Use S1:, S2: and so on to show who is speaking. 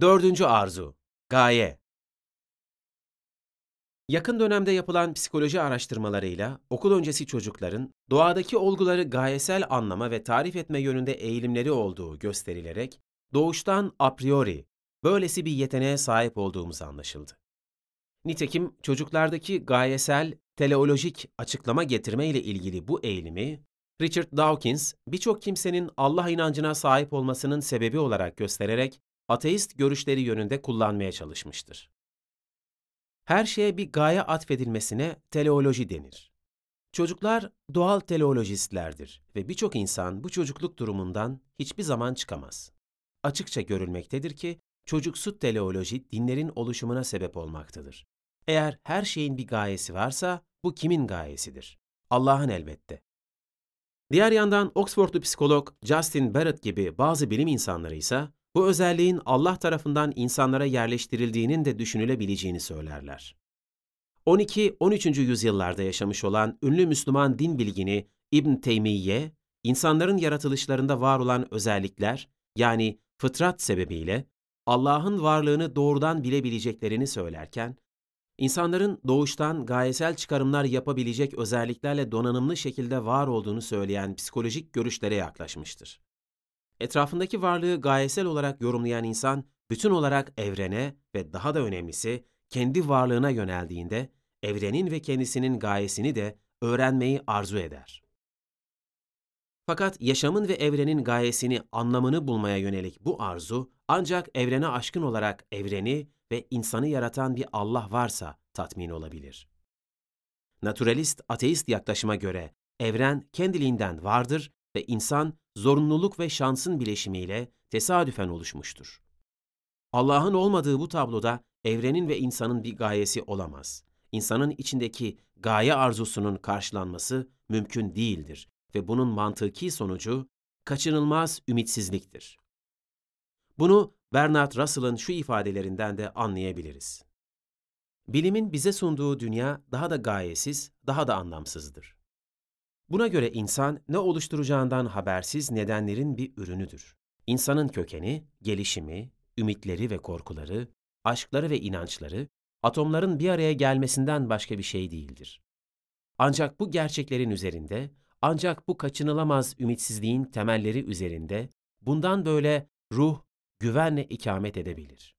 S1: Dördüncü arzu, gaye. Yakın dönemde yapılan psikoloji araştırmalarıyla okul öncesi çocukların doğadaki olguları gayesel anlama ve tarif etme yönünde eğilimleri olduğu gösterilerek doğuştan a priori böylesi bir yeteneğe sahip olduğumuz anlaşıldı. Nitekim çocuklardaki gayesel, teleolojik açıklama getirme ile ilgili bu eğilimi Richard Dawkins birçok kimsenin Allah inancına sahip olmasının sebebi olarak göstererek ateist görüşleri yönünde kullanmaya çalışmıştır. Her şeye bir gaye atfedilmesine teleoloji denir. Çocuklar doğal teleolojistlerdir ve birçok insan bu çocukluk durumundan hiçbir zaman çıkamaz. Açıkça görülmektedir ki çocuksu teleoloji dinlerin oluşumuna sebep olmaktadır. Eğer her şeyin bir gayesi varsa bu kimin gayesidir? Allah'ın elbette. Diğer yandan Oxfordlu psikolog Justin Barrett gibi bazı bilim insanları ise bu özelliğin Allah tarafından insanlara yerleştirildiğinin de düşünülebileceğini söylerler. 12-13. yüzyıllarda yaşamış olan ünlü Müslüman din bilgini İbn Teymiye, insanların yaratılışlarında var olan özellikler, yani fıtrat sebebiyle Allah'ın varlığını doğrudan bilebileceklerini söylerken, insanların doğuştan gayesel çıkarımlar yapabilecek özelliklerle donanımlı şekilde var olduğunu söyleyen psikolojik görüşlere yaklaşmıştır. Etrafındaki varlığı gayesel olarak yorumlayan insan, bütün olarak evrene ve daha da önemlisi kendi varlığına yöneldiğinde, evrenin ve kendisinin gayesini de öğrenmeyi arzu eder. Fakat yaşamın ve evrenin gayesini, anlamını bulmaya yönelik bu arzu, ancak evrene aşkın olarak evreni ve insanı yaratan bir Allah varsa tatmin olabilir. Naturalist, ateist yaklaşıma göre evren kendiliğinden vardır ve insan zorunluluk ve şansın bileşimiyle tesadüfen oluşmuştur. Allah'ın olmadığı bu tabloda evrenin ve insanın bir gayesi olamaz. İnsanın içindeki gaye arzusunun karşılanması mümkün değildir ve bunun mantıki sonucu kaçınılmaz ümitsizliktir. Bunu Bernard Russell'ın şu ifadelerinden de anlayabiliriz. Bilimin bize sunduğu dünya daha da gayesiz, daha da anlamsızdır. Buna göre insan ne oluşturacağından habersiz nedenlerin bir ürünüdür. İnsanın kökeni, gelişimi, ümitleri ve korkuları, aşkları ve inançları, atomların bir araya gelmesinden başka bir şey değildir. Ancak bu gerçeklerin üzerinde, ancak bu kaçınılamaz ümitsizliğin temelleri üzerinde, bundan böyle ruh güvenle ikamet edebilir.